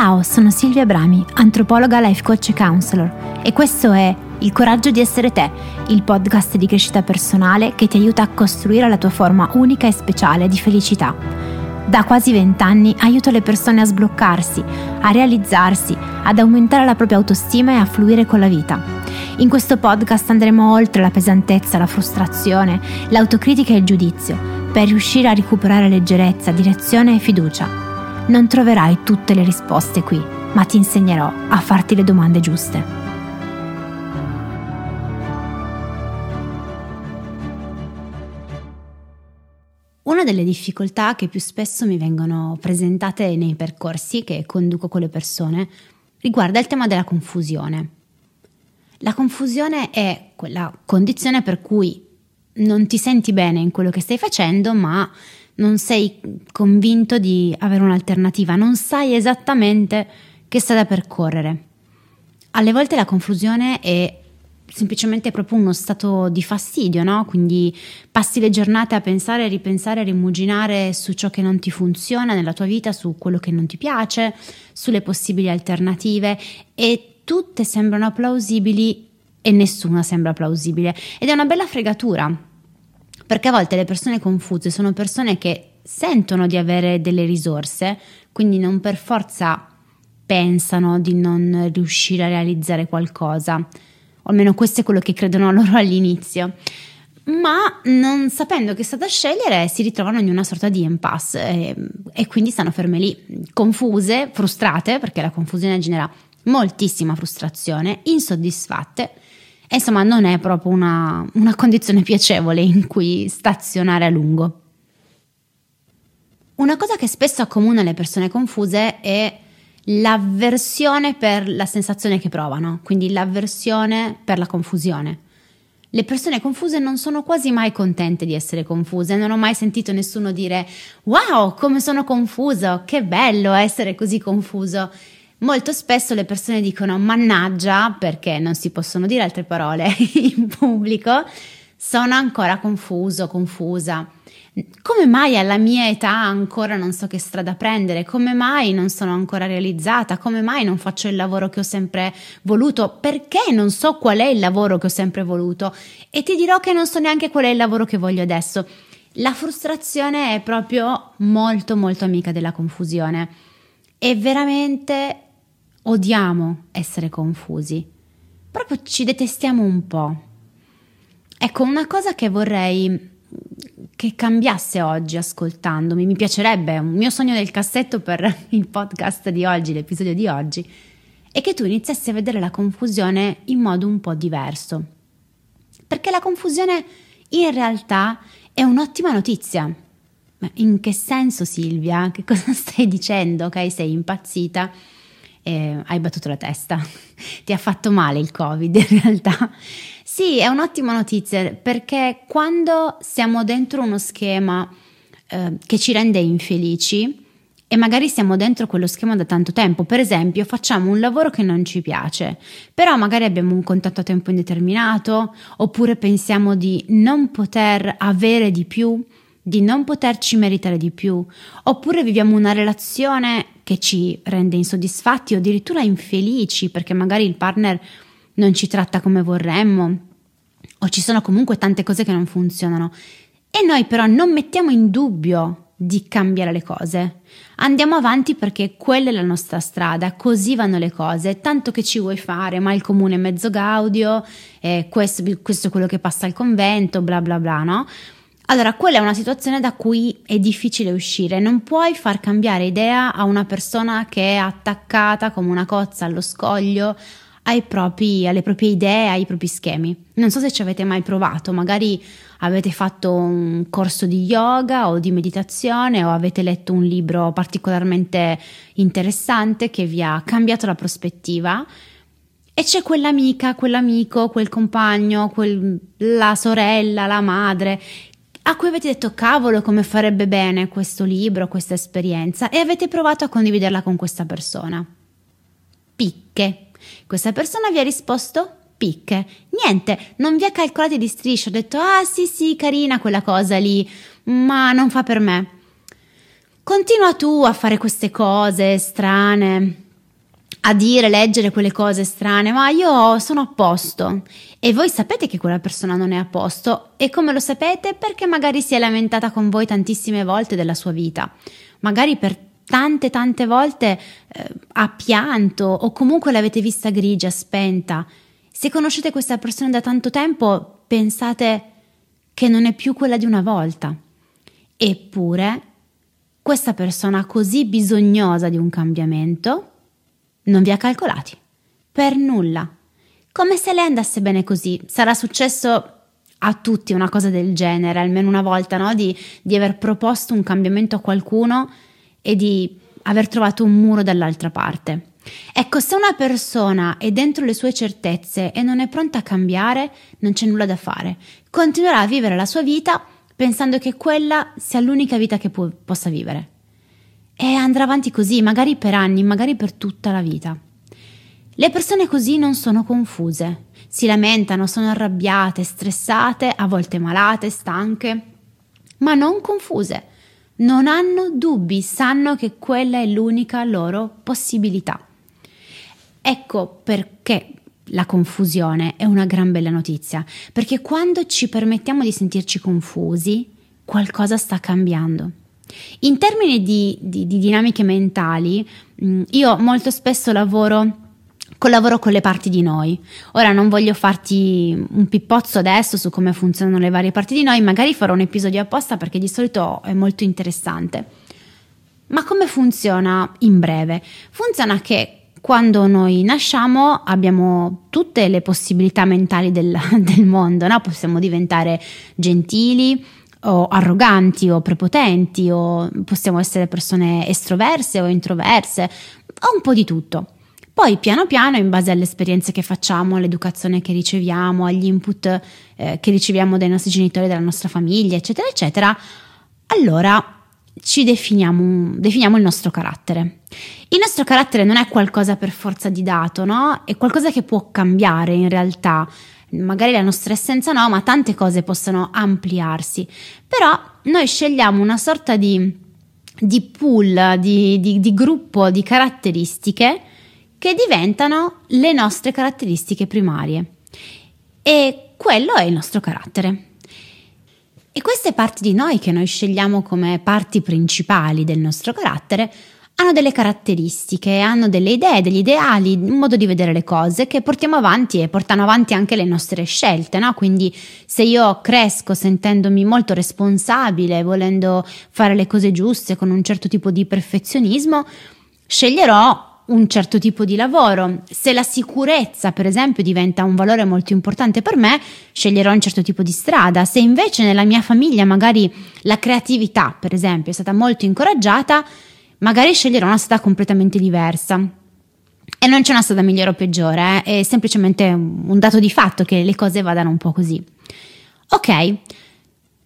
Ciao, sono Silvia Brami, antropologa, life coach e counselor e questo è Il coraggio di essere te, il podcast di crescita personale che ti aiuta a costruire la tua forma unica e speciale di felicità. Da quasi vent'anni aiuto le persone a sbloccarsi, a realizzarsi, ad aumentare la propria autostima e a fluire con la vita. In questo podcast andremo oltre la pesantezza, la frustrazione, l'autocritica e il giudizio, per riuscire a recuperare leggerezza, direzione e fiducia non troverai tutte le risposte qui, ma ti insegnerò a farti le domande giuste. Una delle difficoltà che più spesso mi vengono presentate nei percorsi che conduco con le persone riguarda il tema della confusione. La confusione è quella condizione per cui non ti senti bene in quello che stai facendo, ma non sei convinto di avere un'alternativa, non sai esattamente che strada percorrere. Alle volte la confusione è semplicemente proprio uno stato di fastidio, no? Quindi passi le giornate a pensare, ripensare, rimuginare su ciò che non ti funziona nella tua vita, su quello che non ti piace, sulle possibili alternative e tutte sembrano plausibili e nessuna sembra plausibile ed è una bella fregatura perché a volte le persone confuse sono persone che sentono di avere delle risorse, quindi non per forza pensano di non riuscire a realizzare qualcosa, o almeno questo è quello che credono loro all'inizio. Ma non sapendo che strada scegliere si ritrovano in una sorta di impasse e, e, quindi stanno ferme lì, confuse, frustrate, perché la confusione genera moltissima frustrazione, insoddisfatte e insomma non è proprio una, una condizione piacevole in cui stazionare a lungo. Una cosa che spesso accomuna le persone confuse è l'avversione per la sensazione che provano, quindi l'avversione per la confusione. Le persone confuse non sono quasi mai contente di essere confuse, non ho mai sentito nessuno dire wow, come sono confuso, che bello essere così confuso. Molto spesso le persone dicono mannaggia, perché non si possono dire altre parole in pubblico, sono ancora confuso, confusa. Come mai alla mia età ancora non so che strada prendere? Come mai non sono ancora realizzata? Come mai non faccio il lavoro che ho sempre voluto? Perché non so qual è il lavoro che ho sempre voluto? E ti dirò che non so neanche qual è il lavoro che voglio adesso. La frustrazione è proprio molto molto amica della confusione. E veramente odiamo essere confusi, proprio ci detestiamo un po'. Ecco, una cosa che vorrei che cambiasse oggi ascoltandomi, mi piacerebbe, un mio sogno del cassetto per il podcast di oggi, l'episodio di oggi, è che tu iniziassi a vedere la confusione in modo un po' diverso. Perché la confusione in realtà è un'ottima notizia. Ma in che senso Silvia? Che cosa stai dicendo? Ok, sei impazzita? Eh, hai battuto la testa, ti ha fatto male il Covid in realtà. Sì, è un'ottima notizia perché quando siamo dentro uno schema eh, che ci rende infelici e magari siamo dentro quello schema da tanto tempo, per esempio facciamo un lavoro che non ci piace, però magari abbiamo un contatto a tempo indeterminato oppure pensiamo di non poter avere di più di non poterci meritare di più, oppure viviamo una relazione che ci rende insoddisfatti o addirittura infelici perché magari il partner non ci tratta come vorremmo o ci sono comunque tante cose che non funzionano e noi però non mettiamo in dubbio di cambiare le cose. Andiamo avanti perché quella è la nostra strada, così vanno le cose, tanto che ci vuoi fare, ma il comune è mezzo gaudio, eh, questo, questo è quello che passa al convento, bla bla bla, no? Allora, quella è una situazione da cui è difficile uscire, non puoi far cambiare idea a una persona che è attaccata come una cozza allo scoglio propri, alle proprie idee, ai propri schemi. Non so se ci avete mai provato, magari avete fatto un corso di yoga o di meditazione o avete letto un libro particolarmente interessante che vi ha cambiato la prospettiva. E c'è quell'amica, quell'amico, quel compagno, quel, la sorella, la madre a cui avete detto cavolo come farebbe bene questo libro, questa esperienza e avete provato a condividerla con questa persona. Picche. Questa persona vi ha risposto picche. Niente, non vi ha calcolati di striscio, ha detto ah sì sì carina quella cosa lì, ma non fa per me. Continua tu a fare queste cose strane, a dire, leggere quelle cose strane, ma io sono a posto. E voi sapete che quella persona non è a posto. E come lo sapete? Perché magari si è lamentata con voi tantissime volte della sua vita. Magari per tante tante volte eh, ha pianto o comunque l'avete vista grigia, spenta. Se conoscete questa persona da tanto tempo, pensate che non è più quella di una volta. Eppure, questa persona così bisognosa di un cambiamento non vi ha calcolati. Per nulla. Come se le andasse bene così. Sarà successo a tutti una cosa del genere, almeno una volta, no? Di, di aver proposto un cambiamento a qualcuno e di aver trovato un muro dall'altra parte. Ecco, se una persona è dentro le sue certezze e non è pronta a cambiare, non c'è nulla da fare. Continuerà a vivere la sua vita pensando che quella sia l'unica vita che pu- possa vivere. E andrà avanti così, magari per anni, magari per tutta la vita. Le persone così non sono confuse, si lamentano, sono arrabbiate, stressate, a volte malate, stanche, ma non confuse. Non hanno dubbi, sanno che quella è l'unica loro possibilità. Ecco perché la confusione è una gran bella notizia, perché quando ci permettiamo di sentirci confusi, qualcosa sta cambiando. In termini di, di, di dinamiche mentali, io molto spesso lavoro collaboro con le parti di noi. Ora non voglio farti un pippozzo adesso su come funzionano le varie parti di noi, magari farò un episodio apposta perché di solito è molto interessante. Ma come funziona in breve? Funziona che quando noi nasciamo abbiamo tutte le possibilità mentali del, del mondo, no? possiamo diventare gentili o arroganti o prepotenti o possiamo essere persone estroverse o introverse o un po' di tutto. Poi piano piano, in base alle esperienze che facciamo, all'educazione che riceviamo, agli input eh, che riceviamo dai nostri genitori, dalla nostra famiglia, eccetera, eccetera, allora ci definiamo, definiamo, il nostro carattere. Il nostro carattere non è qualcosa per forza di dato, no? È qualcosa che può cambiare in realtà. Magari la nostra essenza no, ma tante cose possono ampliarsi. Però noi scegliamo una sorta di, di pool, di, di, di gruppo di caratteristiche che diventano le nostre caratteristiche primarie. E quello è il nostro carattere. E queste parti di noi che noi scegliamo come parti principali del nostro carattere hanno delle caratteristiche, hanno delle idee, degli ideali, un modo di vedere le cose che portiamo avanti e portano avanti anche le nostre scelte, no? Quindi se io cresco sentendomi molto responsabile, volendo fare le cose giuste con un certo tipo di perfezionismo, sceglierò un certo tipo di lavoro. Se la sicurezza, per esempio, diventa un valore molto importante per me, sceglierò un certo tipo di strada. Se invece nella mia famiglia magari la creatività, per esempio, è stata molto incoraggiata, magari sceglierò una strada completamente diversa. E non c'è una strada migliore o peggiore, eh? è semplicemente un dato di fatto che le cose vadano un po' così. Ok,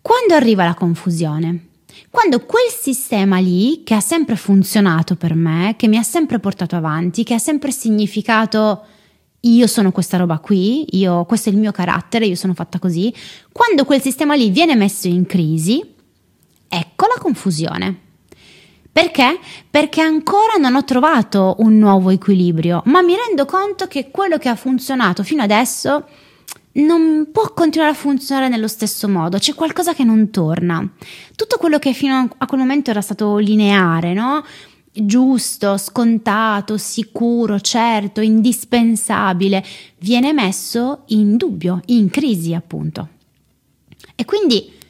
quando arriva la confusione? Quando quel sistema lì, che ha sempre funzionato per me, che mi ha sempre portato avanti, che ha sempre significato io sono questa roba qui, io, questo è il mio carattere, io sono fatta così, quando quel sistema lì viene messo in crisi, ecco la confusione. Perché? Perché ancora non ho trovato un nuovo equilibrio, ma mi rendo conto che quello che ha funzionato fino adesso non può continuare a funzionare nello stesso modo, c'è qualcosa che non torna. Tutto quello che fino a quel momento era stato lineare, no? Giusto, scontato, sicuro, certo, indispensabile, viene messo in dubbio, in crisi appunto. E quindi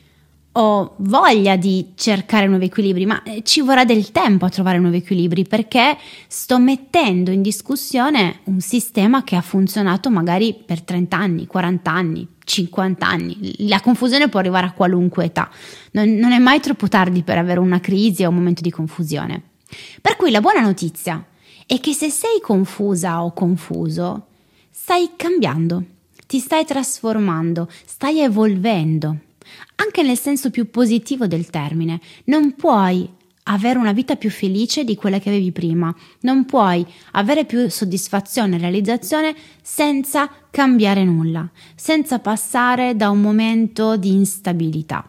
ho voglia di cercare nuovi equilibri, ma eh, ci vorrà del tempo a trovare nuovi equilibri perché sto mettendo in discussione un sistema che ha funzionato magari per 30 anni, 40 anni, 50 anni. La confusione può arrivare a qualunque età. Non, non è mai troppo tardi per avere una crisi o un momento di confusione. Per cui la buona notizia è che se sei confusa o confuso, stai cambiando, ti stai trasformando, stai evolvendo anche nel senso più positivo del termine. Non puoi avere una vita più felice di quella che avevi prima, non puoi avere più soddisfazione e realizzazione senza cambiare nulla, senza passare da un momento di instabilità.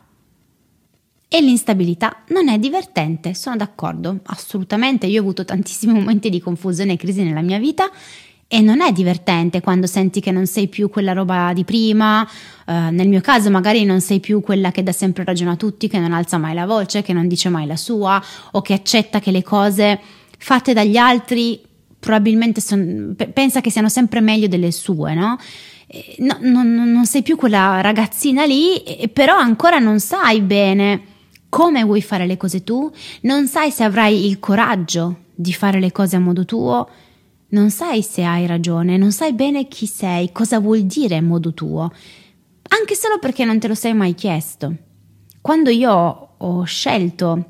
E l'instabilità non è divertente, sono d'accordo, assolutamente. Io ho avuto tantissimi momenti di confusione e crisi nella mia vita e non è divertente quando senti che non sei più quella roba di prima, eh, nel mio caso magari non sei più quella che dà sempre ragione a tutti, che non alza mai la voce, che non dice mai la sua o che accetta che le cose fatte dagli altri probabilmente son, pensa che siano sempre meglio delle sue, no? No, non, non sei più quella ragazzina lì, però ancora non sai bene come vuoi fare le cose tu, non sai se avrai il coraggio di fare le cose a modo tuo, non sai se hai ragione, non sai bene chi sei, cosa vuol dire modo tuo, anche solo perché non te lo sei mai chiesto. Quando io ho scelto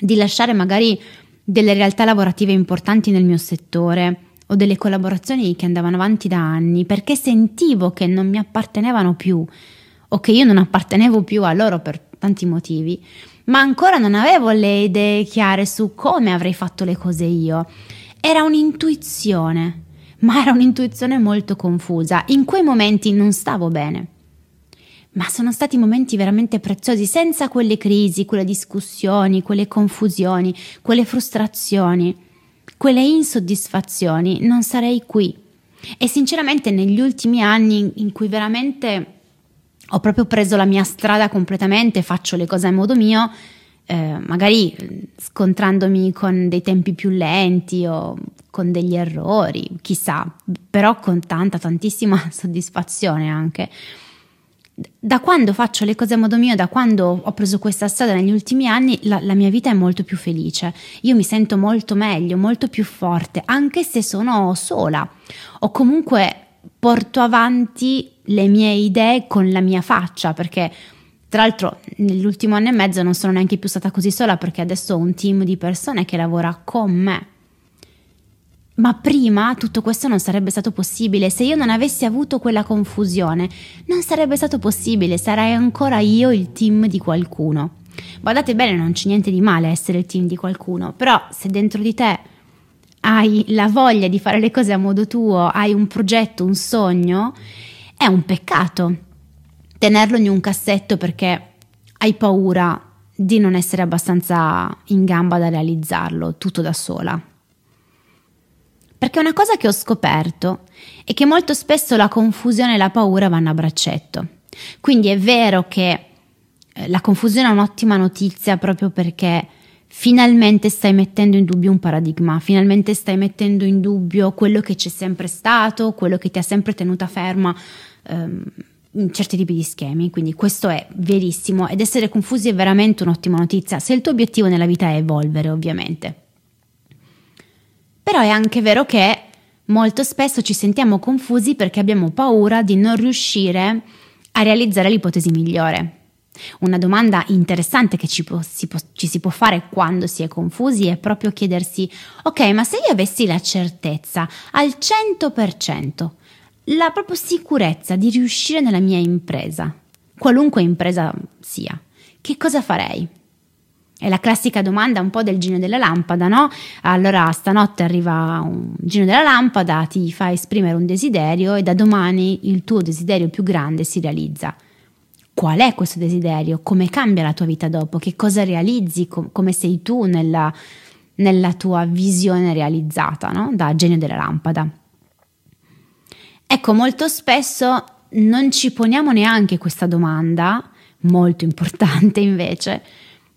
di lasciare magari delle realtà lavorative importanti nel mio settore o delle collaborazioni che andavano avanti da anni perché sentivo che non mi appartenevano più o che io non appartenevo più a loro per tanti motivi, ma ancora non avevo le idee chiare su come avrei fatto le cose io era un'intuizione, ma era un'intuizione molto confusa. In quei momenti non stavo bene. Ma sono stati momenti veramente preziosi, senza quelle crisi, quelle discussioni, quelle confusioni, quelle frustrazioni, quelle insoddisfazioni, non sarei qui. E sinceramente negli ultimi anni in cui veramente ho proprio preso la mia strada completamente, faccio le cose a modo mio, eh, magari scontrandomi con dei tempi più lenti o con degli errori, chissà, però con tanta, tantissima soddisfazione anche. Da quando faccio le cose a modo mio, da quando ho preso questa strada negli ultimi anni, la, la mia vita è molto più felice. Io mi sento molto meglio, molto più forte, anche se sono sola o comunque porto avanti le mie idee con la mia faccia, perché tra l'altro, nell'ultimo anno e mezzo non sono neanche più stata così sola perché adesso ho un team di persone che lavora con me. Ma prima tutto questo non sarebbe stato possibile. Se io non avessi avuto quella confusione, non sarebbe stato possibile. Sarei ancora io il team di qualcuno. Guardate bene, non c'è niente di male essere il team di qualcuno, però se dentro di te hai la voglia di fare le cose a modo tuo, hai un progetto, un sogno, è un peccato tenerlo in un cassetto perché hai paura di non essere abbastanza in gamba da realizzarlo tutto da sola. Perché una cosa che ho scoperto è che molto spesso la confusione e la paura vanno a braccetto. Quindi è vero che eh, la confusione è un'ottima notizia proprio perché finalmente stai mettendo in dubbio un paradigma, finalmente stai mettendo in dubbio quello che c'è sempre stato, quello che ti ha sempre tenuta ferma. Ehm, certi tipi di schemi, quindi questo è verissimo ed essere confusi è veramente un'ottima notizia se il tuo obiettivo nella vita è evolvere, ovviamente. Però è anche vero che molto spesso ci sentiamo confusi perché abbiamo paura di non riuscire a realizzare l'ipotesi migliore. Una domanda interessante che ci, può, si può, ci si può fare quando si è confusi è proprio chiedersi, ok, ma se io avessi la certezza al 100% la propria sicurezza di riuscire nella mia impresa, qualunque impresa sia, che cosa farei? È la classica domanda un po' del genio della lampada, no? Allora stanotte arriva un genio della lampada, ti fa esprimere un desiderio e da domani il tuo desiderio più grande si realizza. Qual è questo desiderio? Come cambia la tua vita dopo? Che cosa realizzi? Com- come sei tu nella, nella tua visione realizzata, no? Da genio della lampada. Ecco, molto spesso non ci poniamo neanche questa domanda, molto importante invece,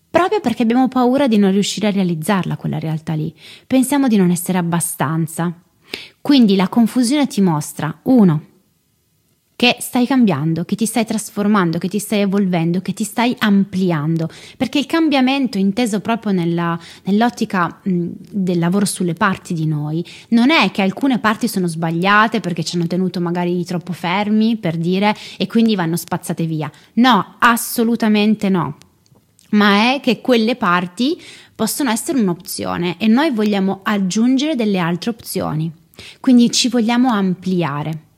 proprio perché abbiamo paura di non riuscire a realizzarla quella realtà lì. Pensiamo di non essere abbastanza. Quindi la confusione ti mostra, uno, che stai cambiando, che ti stai trasformando, che ti stai evolvendo, che ti stai ampliando, perché il cambiamento inteso proprio nella, nell'ottica mh, del lavoro sulle parti di noi non è che alcune parti sono sbagliate perché ci hanno tenuto magari troppo fermi per dire e quindi vanno spazzate via. No, assolutamente no. Ma è che quelle parti possono essere un'opzione e noi vogliamo aggiungere delle altre opzioni. Quindi ci vogliamo ampliare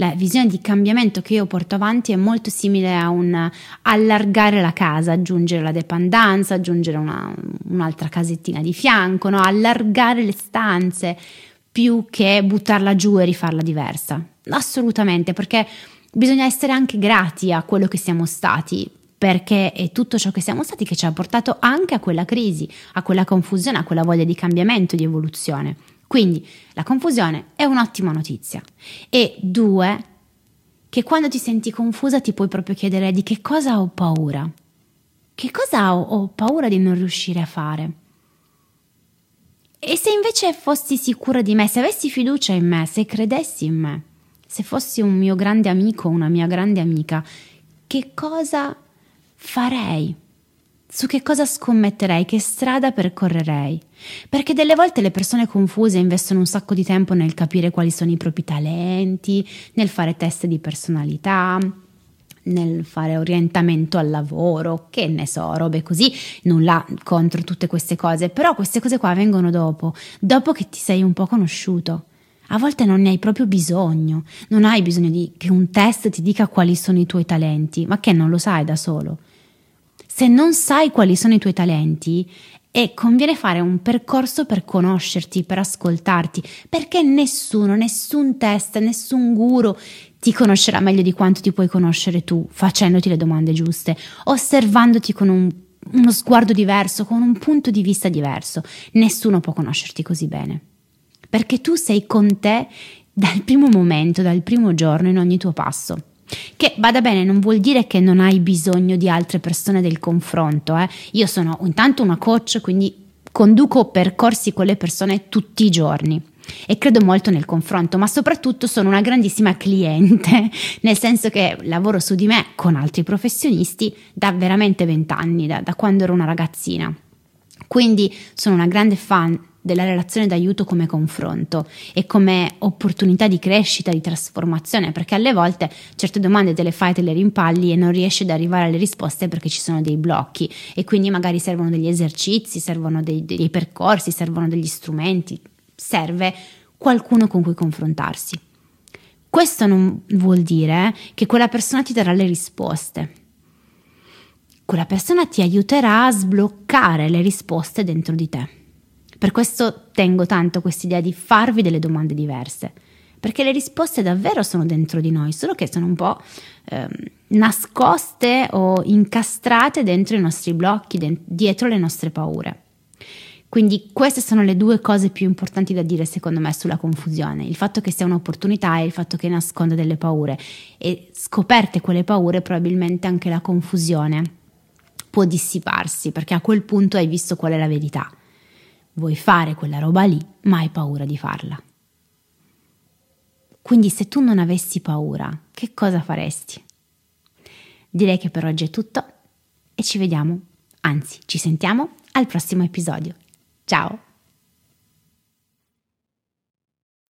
la visione di cambiamento che io porto avanti è molto simile a un allargare la casa, aggiungere la dependenza, aggiungere una, un'altra casettina di fianco, no? allargare le stanze più che buttarla giù e rifarla diversa. Assolutamente, perché bisogna essere anche grati a quello che siamo stati. perché è tutto ciò che siamo stati che ci ha portato anche a quella crisi, a quella confusione, a quella voglia di cambiamento, di evoluzione. Quindi la confusione è un'ottima notizia. E due, che quando ti senti confusa ti puoi proprio chiedere di che cosa ho paura. Che cosa ho, ho paura di non riuscire a fare? E se invece fossi sicura di me, se avessi fiducia in me, se credessi in me, se fossi un mio grande amico, una mia grande amica, che cosa farei? Su che cosa scommetterei? Che strada percorrerei? Perché delle volte le persone confuse investono un sacco di tempo nel capire quali sono i propri talenti, nel fare test di personalità, nel fare orientamento al lavoro, che ne so, robe così, nulla contro tutte queste cose, però queste cose qua vengono dopo, dopo che ti sei un po' conosciuto. A volte non ne hai proprio bisogno, non hai bisogno di che un test ti dica quali sono i tuoi talenti, ma che non lo sai da solo. Se non sai quali sono i tuoi talenti, e conviene fare un percorso per conoscerti, per ascoltarti, perché nessuno, nessun test, nessun guru ti conoscerà meglio di quanto ti puoi conoscere tu, facendoti le domande giuste, osservandoti con un, uno sguardo diverso, con un punto di vista diverso. Nessuno può conoscerti così bene perché tu sei con te dal primo momento, dal primo giorno, in ogni tuo passo. Che vada bene, non vuol dire che non hai bisogno di altre persone del confronto. Eh. Io sono intanto una coach, quindi conduco percorsi con le persone tutti i giorni e credo molto nel confronto, ma soprattutto sono una grandissima cliente, nel senso che lavoro su di me con altri professionisti da veramente vent'anni, da, da quando ero una ragazzina. Quindi sono una grande fan della relazione d'aiuto come confronto e come opportunità di crescita, di trasformazione, perché alle volte certe domande te le fai, te le rimpalli e non riesci ad arrivare alle risposte perché ci sono dei blocchi e quindi magari servono degli esercizi, servono dei, dei percorsi, servono degli strumenti, serve qualcuno con cui confrontarsi. Questo non vuol dire che quella persona ti darà le risposte. Quella persona ti aiuterà a sbloccare le risposte dentro di te. Per questo tengo tanto quest'idea di farvi delle domande diverse, perché le risposte davvero sono dentro di noi, solo che sono un po' eh, nascoste o incastrate dentro i nostri blocchi, dietro le nostre paure. Quindi queste sono le due cose più importanti da dire secondo me sulla confusione, il fatto che sia un'opportunità e il fatto che nasconda delle paure. E scoperte quelle paure probabilmente anche la confusione può dissiparsi perché a quel punto hai visto qual è la verità vuoi fare quella roba lì, ma hai paura di farla. Quindi se tu non avessi paura, che cosa faresti? Direi che per oggi è tutto e ci vediamo, anzi ci sentiamo al prossimo episodio. Ciao!